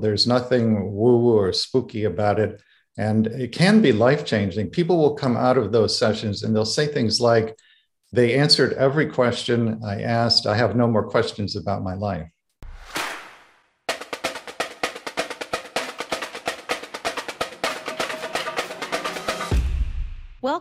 There's nothing woo woo or spooky about it. And it can be life changing. People will come out of those sessions and they'll say things like, they answered every question I asked. I have no more questions about my life.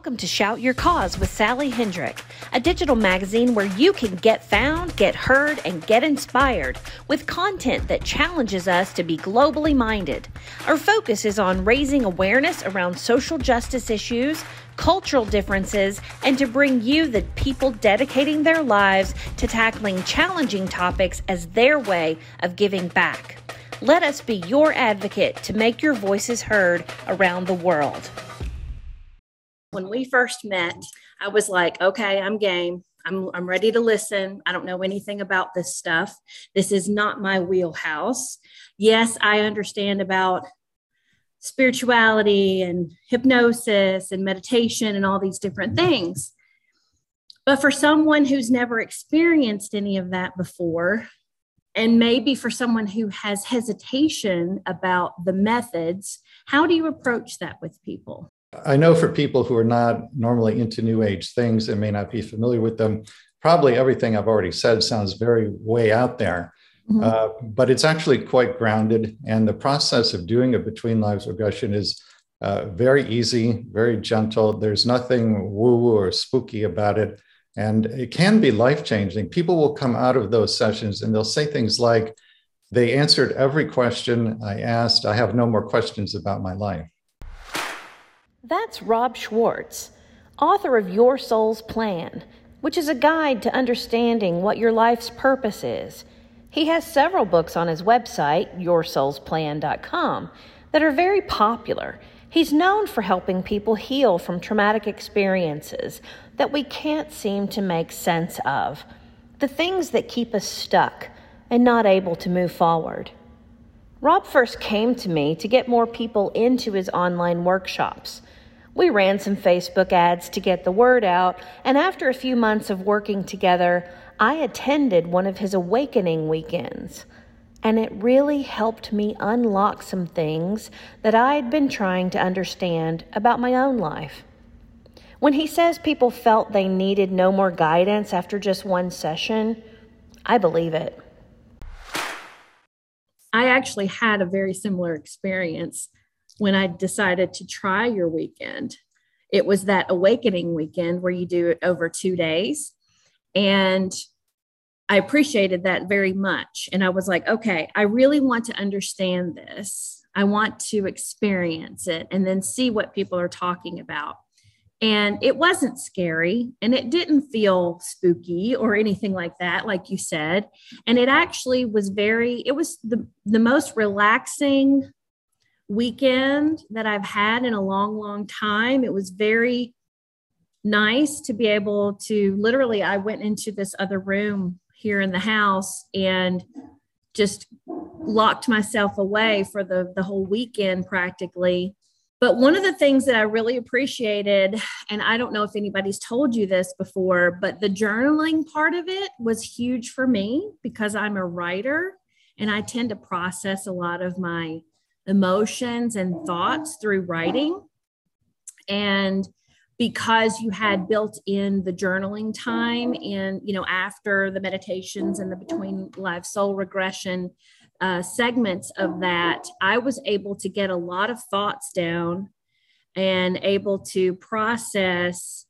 Welcome to Shout Your Cause with Sally Hendrick, a digital magazine where you can get found, get heard, and get inspired with content that challenges us to be globally minded. Our focus is on raising awareness around social justice issues, cultural differences, and to bring you the people dedicating their lives to tackling challenging topics as their way of giving back. Let us be your advocate to make your voices heard around the world. When we first met, I was like, okay, I'm game. I'm, I'm ready to listen. I don't know anything about this stuff. This is not my wheelhouse. Yes, I understand about spirituality and hypnosis and meditation and all these different mm-hmm. things. But for someone who's never experienced any of that before, and maybe for someone who has hesitation about the methods, how do you approach that with people? I know for people who are not normally into New Age things and may not be familiar with them, probably everything I've already said sounds very way out there. Mm-hmm. Uh, but it's actually quite grounded. And the process of doing a between lives regression is uh, very easy, very gentle. There's nothing woo woo or spooky about it. And it can be life changing. People will come out of those sessions and they'll say things like, they answered every question I asked. I have no more questions about my life. That's Rob Schwartz, author of Your Soul's Plan, which is a guide to understanding what your life's purpose is. He has several books on his website, yoursoulsplan.com, that are very popular. He's known for helping people heal from traumatic experiences that we can't seem to make sense of, the things that keep us stuck and not able to move forward. Rob first came to me to get more people into his online workshops. We ran some Facebook ads to get the word out, and after a few months of working together, I attended one of his awakening weekends. And it really helped me unlock some things that I'd been trying to understand about my own life. When he says people felt they needed no more guidance after just one session, I believe it. I actually had a very similar experience when I decided to try your weekend. It was that awakening weekend where you do it over two days. And I appreciated that very much. And I was like, okay, I really want to understand this. I want to experience it and then see what people are talking about. And it wasn't scary and it didn't feel spooky or anything like that, like you said. And it actually was very, it was the, the most relaxing weekend that I've had in a long, long time. It was very nice to be able to literally, I went into this other room here in the house and just locked myself away for the, the whole weekend practically. But one of the things that I really appreciated, and I don't know if anybody's told you this before, but the journaling part of it was huge for me because I'm a writer and I tend to process a lot of my emotions and thoughts through writing. And because you had built in the journaling time and you know after the meditations and the between live soul regression uh, segments of that i was able to get a lot of thoughts down and able to process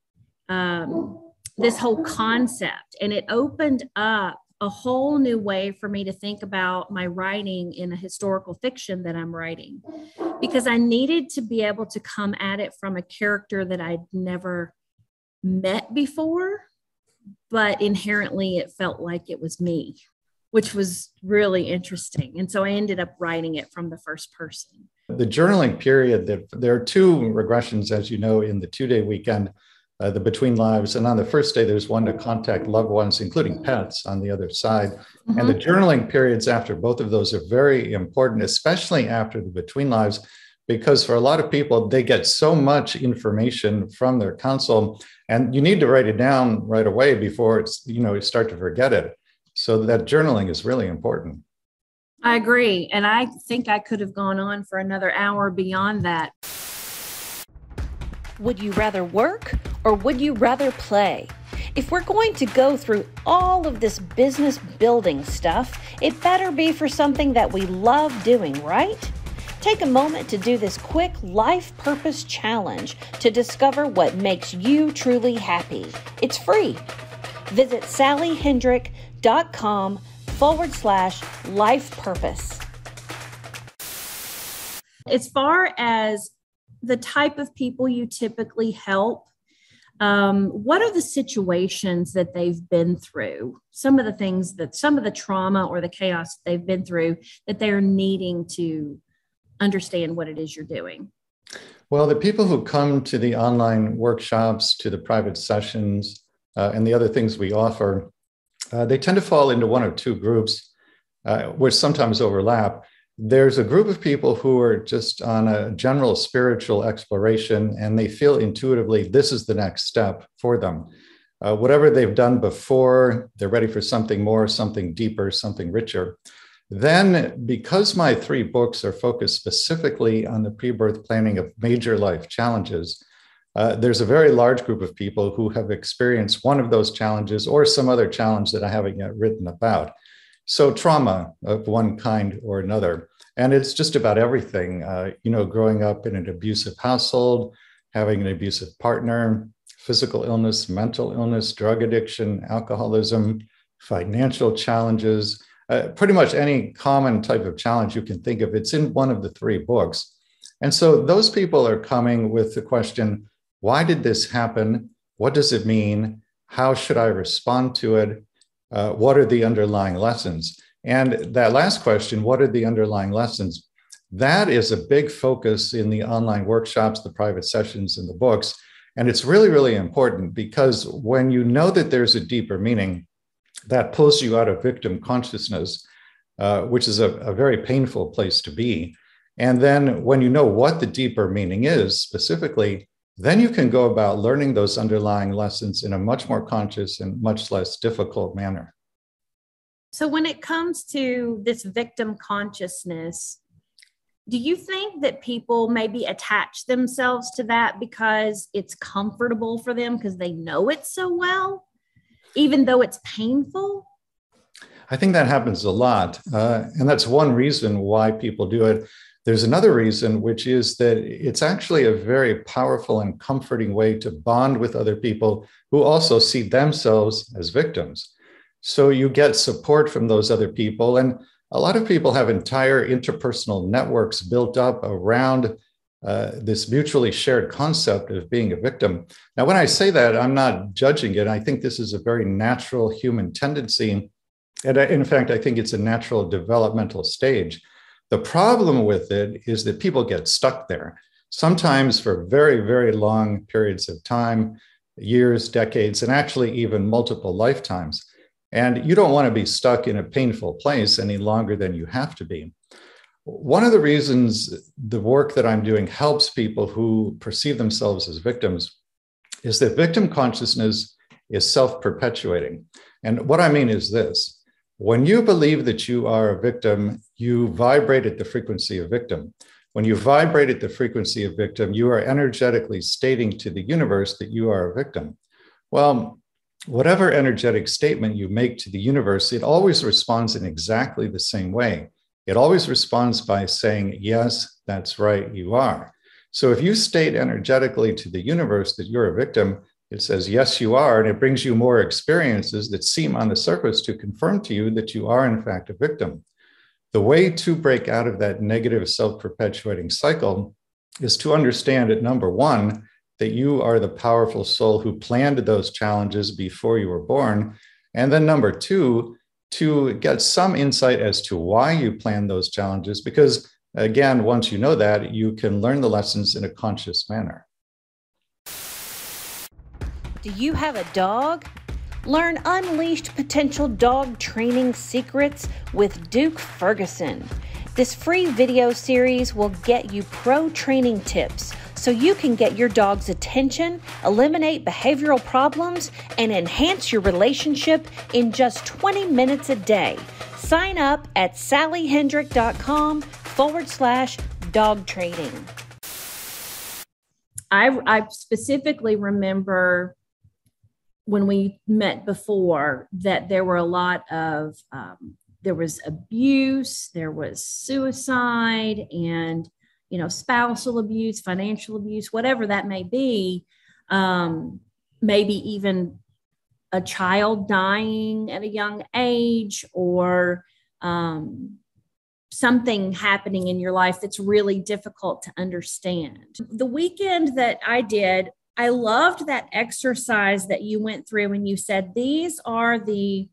um, this whole concept and it opened up a whole new way for me to think about my writing in a historical fiction that I'm writing because I needed to be able to come at it from a character that I'd never met before, but inherently it felt like it was me, which was really interesting. And so I ended up writing it from the first person. The journaling period, there are two regressions, as you know, in the two day weekend uh, the between lives. And on the first day, there's one to contact loved ones, including pets, on the other side. Mm-hmm. And the journaling periods after both of those are very important, especially after the between lives, because for a lot of people, they get so much information from their console, and you need to write it down right away before it's you know you start to forget it. So that journaling is really important. I agree. And I think I could have gone on for another hour beyond that. Would you rather work or would you rather play? If we're going to go through all of this business building stuff, it better be for something that we love doing, right? Take a moment to do this quick life purpose challenge to discover what makes you truly happy. It's free. Visit sallyhendrick.com forward slash life purpose. As far as the type of people you typically help, um, what are the situations that they've been through? Some of the things that, some of the trauma or the chaos they've been through that they're needing to understand what it is you're doing? Well, the people who come to the online workshops, to the private sessions, uh, and the other things we offer, uh, they tend to fall into one or two groups, uh, which sometimes overlap. There's a group of people who are just on a general spiritual exploration and they feel intuitively this is the next step for them. Uh, whatever they've done before, they're ready for something more, something deeper, something richer. Then, because my three books are focused specifically on the pre birth planning of major life challenges, uh, there's a very large group of people who have experienced one of those challenges or some other challenge that I haven't yet written about. So, trauma of one kind or another. And it's just about everything, uh, you know, growing up in an abusive household, having an abusive partner, physical illness, mental illness, drug addiction, alcoholism, financial challenges, uh, pretty much any common type of challenge you can think of. It's in one of the three books. And so those people are coming with the question why did this happen? What does it mean? How should I respond to it? Uh, what are the underlying lessons? And that last question, what are the underlying lessons? That is a big focus in the online workshops, the private sessions, and the books. And it's really, really important because when you know that there's a deeper meaning, that pulls you out of victim consciousness, uh, which is a, a very painful place to be. And then when you know what the deeper meaning is specifically, then you can go about learning those underlying lessons in a much more conscious and much less difficult manner. So, when it comes to this victim consciousness, do you think that people maybe attach themselves to that because it's comfortable for them because they know it so well, even though it's painful? I think that happens a lot. Uh, and that's one reason why people do it. There's another reason, which is that it's actually a very powerful and comforting way to bond with other people who also see themselves as victims. So you get support from those other people. And a lot of people have entire interpersonal networks built up around uh, this mutually shared concept of being a victim. Now, when I say that, I'm not judging it. I think this is a very natural human tendency. And I, in fact, I think it's a natural developmental stage. The problem with it is that people get stuck there, sometimes for very, very long periods of time, years, decades, and actually even multiple lifetimes. And you don't want to be stuck in a painful place any longer than you have to be. One of the reasons the work that I'm doing helps people who perceive themselves as victims is that victim consciousness is self perpetuating. And what I mean is this when you believe that you are a victim, you vibrate at the frequency of victim. When you vibrate at the frequency of victim, you are energetically stating to the universe that you are a victim. Well, whatever energetic statement you make to the universe, it always responds in exactly the same way. It always responds by saying, Yes, that's right, you are. So if you state energetically to the universe that you're a victim, it says, yes, you are. And it brings you more experiences that seem on the surface to confirm to you that you are, in fact, a victim. The way to break out of that negative self perpetuating cycle is to understand at number one, that you are the powerful soul who planned those challenges before you were born. And then number two, to get some insight as to why you planned those challenges, because again, once you know that, you can learn the lessons in a conscious manner. Do you have a dog? Learn unleashed potential dog training secrets with Duke Ferguson. This free video series will get you pro training tips so you can get your dog's attention, eliminate behavioral problems, and enhance your relationship in just 20 minutes a day. Sign up at sallyhendrick.com forward slash dog training. I, I specifically remember when we met before that there were a lot of um, there was abuse there was suicide and you know spousal abuse financial abuse whatever that may be um, maybe even a child dying at a young age or um, something happening in your life that's really difficult to understand. The weekend that I did, I loved that exercise that you went through and you said, These are the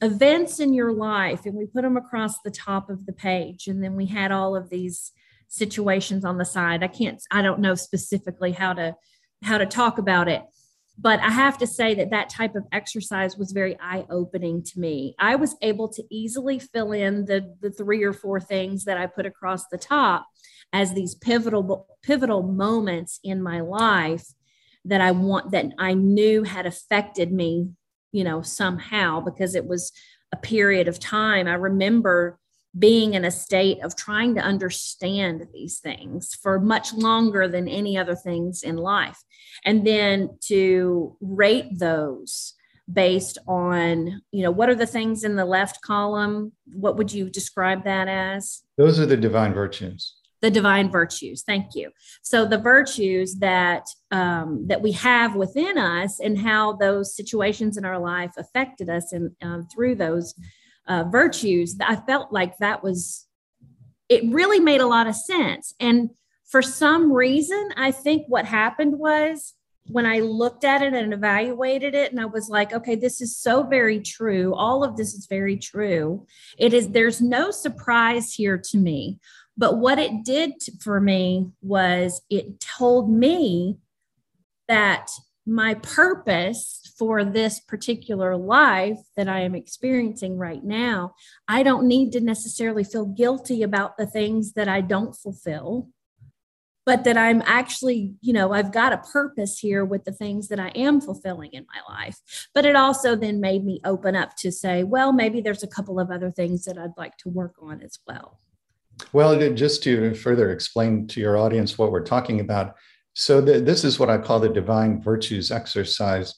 events in your life. And we put them across the top of the page. And then we had all of these situations on the side. I can't, I don't know specifically how to how to talk about it but I have to say that that type of exercise was very eye opening to me. I was able to easily fill in the, the three or four things that I put across the top as these pivotal pivotal moments in my life that I want that I knew had affected me, you know, somehow because it was a period of time. I remember being in a state of trying to understand these things for much longer than any other things in life. And then to rate those based on, you know, what are the things in the left column? What would you describe that as? Those are the divine virtues. The divine virtues. Thank you. So the virtues that um, that we have within us, and how those situations in our life affected us, and um, through those uh, virtues, I felt like that was, it really made a lot of sense. And for some reason, I think what happened was when I looked at it and evaluated it, and I was like, okay, this is so very true. All of this is very true. It is, there's no surprise here to me. But what it did for me was it told me that my purpose for this particular life that I am experiencing right now, I don't need to necessarily feel guilty about the things that I don't fulfill, but that I'm actually, you know, I've got a purpose here with the things that I am fulfilling in my life. But it also then made me open up to say, well, maybe there's a couple of other things that I'd like to work on as well. Well, just to further explain to your audience what we're talking about. So, the, this is what I call the divine virtues exercise.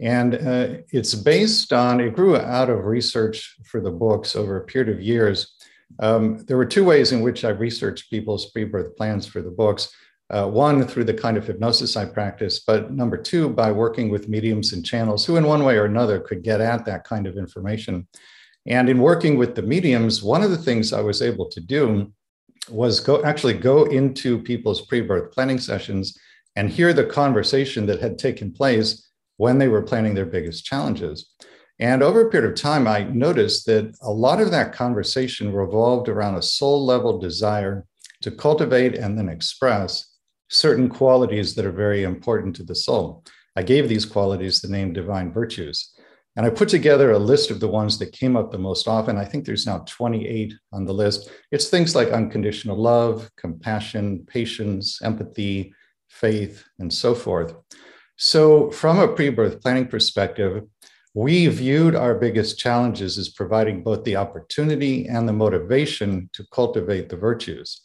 And uh, it's based on, it grew out of research for the books over a period of years. Um, there were two ways in which I researched people's pre birth plans for the books. Uh, one, through the kind of hypnosis I practice, but number two, by working with mediums and channels who, in one way or another, could get at that kind of information. And in working with the mediums, one of the things I was able to do was go actually go into people's pre birth planning sessions and hear the conversation that had taken place when they were planning their biggest challenges. And over a period of time, I noticed that a lot of that conversation revolved around a soul level desire to cultivate and then express certain qualities that are very important to the soul. I gave these qualities the name divine virtues. And I put together a list of the ones that came up the most often. I think there's now 28 on the list. It's things like unconditional love, compassion, patience, empathy, faith, and so forth. So, from a pre birth planning perspective, we viewed our biggest challenges as providing both the opportunity and the motivation to cultivate the virtues.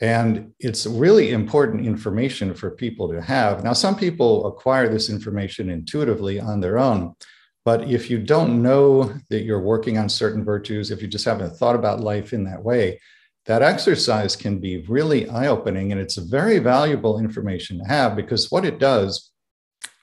And it's really important information for people to have. Now, some people acquire this information intuitively on their own. But if you don't know that you're working on certain virtues, if you just haven't thought about life in that way, that exercise can be really eye opening. And it's a very valuable information to have because what it does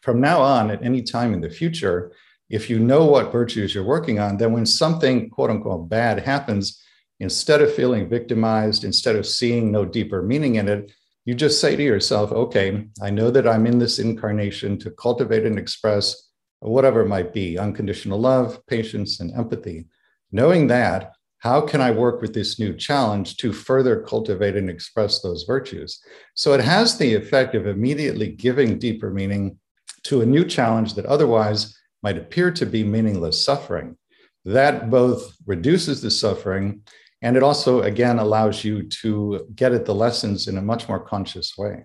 from now on, at any time in the future, if you know what virtues you're working on, then when something quote unquote bad happens, instead of feeling victimized, instead of seeing no deeper meaning in it, you just say to yourself, okay, I know that I'm in this incarnation to cultivate and express whatever it might be unconditional love, patience, and empathy. Knowing that, how can I work with this new challenge to further cultivate and express those virtues? So it has the effect of immediately giving deeper meaning to a new challenge that otherwise might appear to be meaningless suffering. That both reduces the suffering and it also, again, allows you to get at the lessons in a much more conscious way.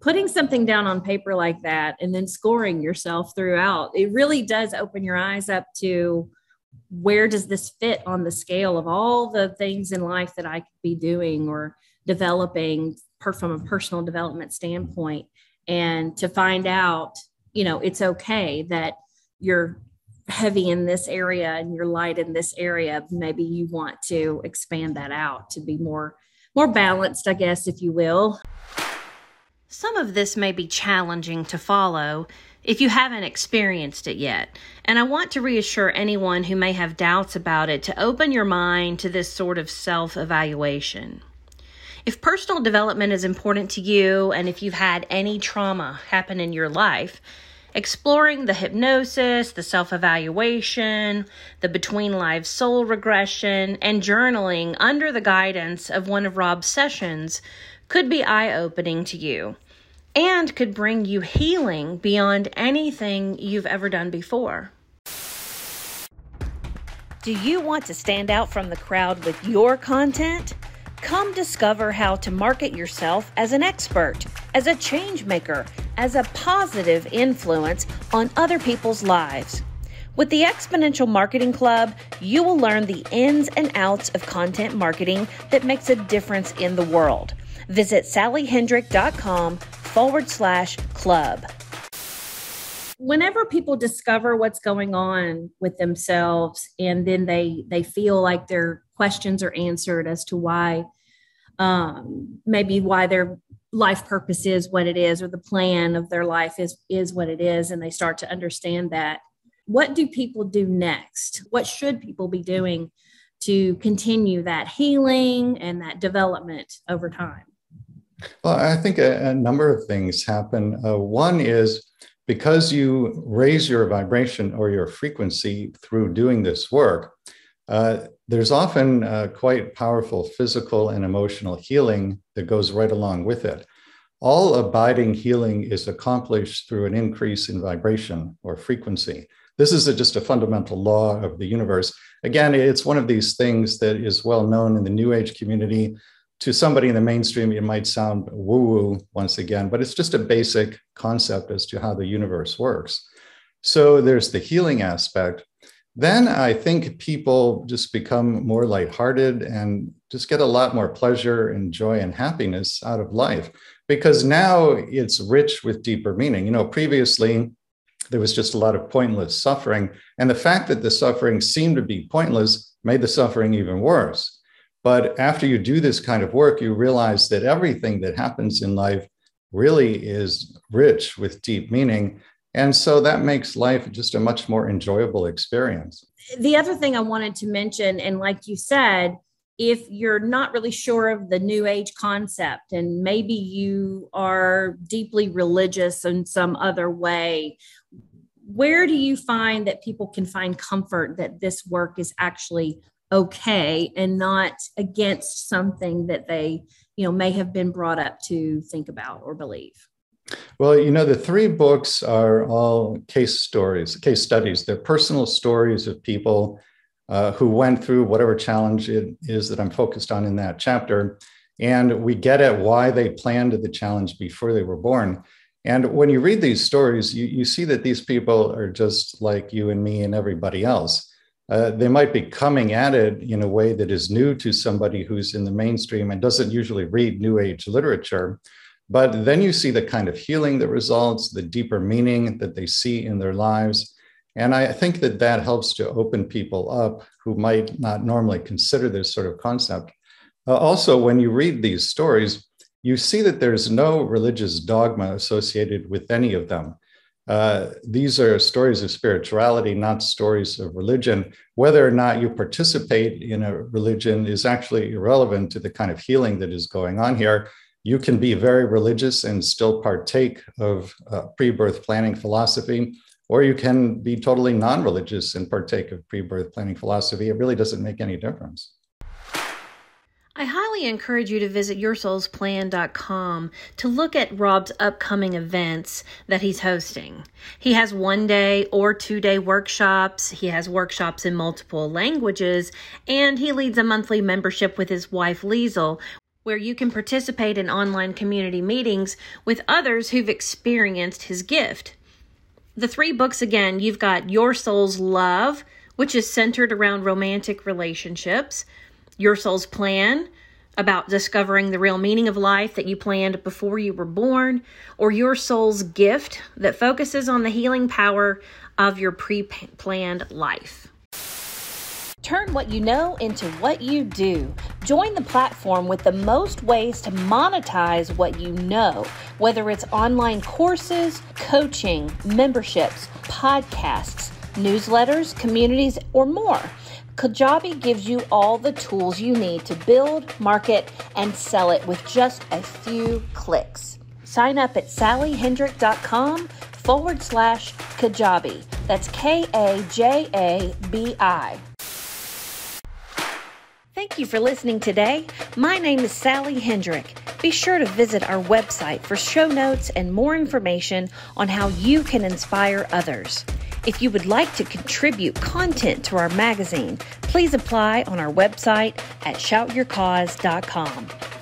Putting something down on paper like that and then scoring yourself throughout, it really does open your eyes up to where does this fit on the scale of all the things in life that I could be doing or developing per, from a personal development standpoint? And to find out, you know, it's okay that you're heavy in this area and you're light in this area. Maybe you want to expand that out to be more more balanced, I guess, if you will. Some of this may be challenging to follow if you haven't experienced it yet. And I want to reassure anyone who may have doubts about it to open your mind to this sort of self evaluation. If personal development is important to you and if you've had any trauma happen in your life, exploring the hypnosis, the self evaluation, the between lives soul regression, and journaling under the guidance of one of Rob's sessions could be eye opening to you and could bring you healing beyond anything you've ever done before. Do you want to stand out from the crowd with your content? Come discover how to market yourself as an expert, as a change maker, as a positive influence on other people's lives. With the Exponential Marketing Club, you will learn the ins and outs of content marketing that makes a difference in the world. Visit sallyhendrick.com forward slash club. Whenever people discover what's going on with themselves and then they they feel like their questions are answered as to why um, maybe why their life purpose is what it is or the plan of their life is is what it is and they start to understand that what do people do next what should people be doing to continue that healing and that development over time well, I think a, a number of things happen. Uh, one is because you raise your vibration or your frequency through doing this work, uh, there's often uh, quite powerful physical and emotional healing that goes right along with it. All abiding healing is accomplished through an increase in vibration or frequency. This is a, just a fundamental law of the universe. Again, it's one of these things that is well known in the New Age community to somebody in the mainstream, it might sound woo woo once again, but it's just a basic concept as to how the universe works. So there's the healing aspect. Then I think people just become more lighthearted and just get a lot more pleasure and joy and happiness out of life because now it's rich with deeper meaning. You know, previously there was just a lot of pointless suffering. And the fact that the suffering seemed to be pointless made the suffering even worse. But after you do this kind of work, you realize that everything that happens in life really is rich with deep meaning. And so that makes life just a much more enjoyable experience. The other thing I wanted to mention, and like you said, if you're not really sure of the new age concept and maybe you are deeply religious in some other way, where do you find that people can find comfort that this work is actually okay and not against something that they you know may have been brought up to think about or believe. Well you know the three books are all case stories case studies. They're personal stories of people uh, who went through whatever challenge it is that i'm focused on in that chapter. And we get at why they planned the challenge before they were born. And when you read these stories you, you see that these people are just like you and me and everybody else uh, they might be coming at it in a way that is new to somebody who's in the mainstream and doesn't usually read New Age literature. But then you see the kind of healing that results, the deeper meaning that they see in their lives. And I think that that helps to open people up who might not normally consider this sort of concept. Uh, also, when you read these stories, you see that there's no religious dogma associated with any of them. Uh, these are stories of spirituality, not stories of religion. Whether or not you participate in a religion is actually irrelevant to the kind of healing that is going on here. You can be very religious and still partake of uh, pre birth planning philosophy, or you can be totally non religious and partake of pre birth planning philosophy. It really doesn't make any difference. I highly encourage you to visit yoursoulsplan.com to look at Rob's upcoming events that he's hosting. He has one day or two day workshops, he has workshops in multiple languages, and he leads a monthly membership with his wife Liesel, where you can participate in online community meetings with others who've experienced his gift. The three books again, you've got Your Soul's Love which is centered around romantic relationships, Your Soul's Plan, about discovering the real meaning of life that you planned before you were born, or Your Soul's Gift, that focuses on the healing power of your pre planned life. Turn what you know into what you do. Join the platform with the most ways to monetize what you know, whether it's online courses, coaching, memberships, podcasts, newsletters, communities, or more. Kajabi gives you all the tools you need to build, market, and sell it with just a few clicks. Sign up at sallyhendrick.com forward slash Kajabi. That's K A J A B I. Thank you for listening today. My name is Sally Hendrick. Be sure to visit our website for show notes and more information on how you can inspire others. If you would like to contribute content to our magazine, please apply on our website at shoutyourcause.com.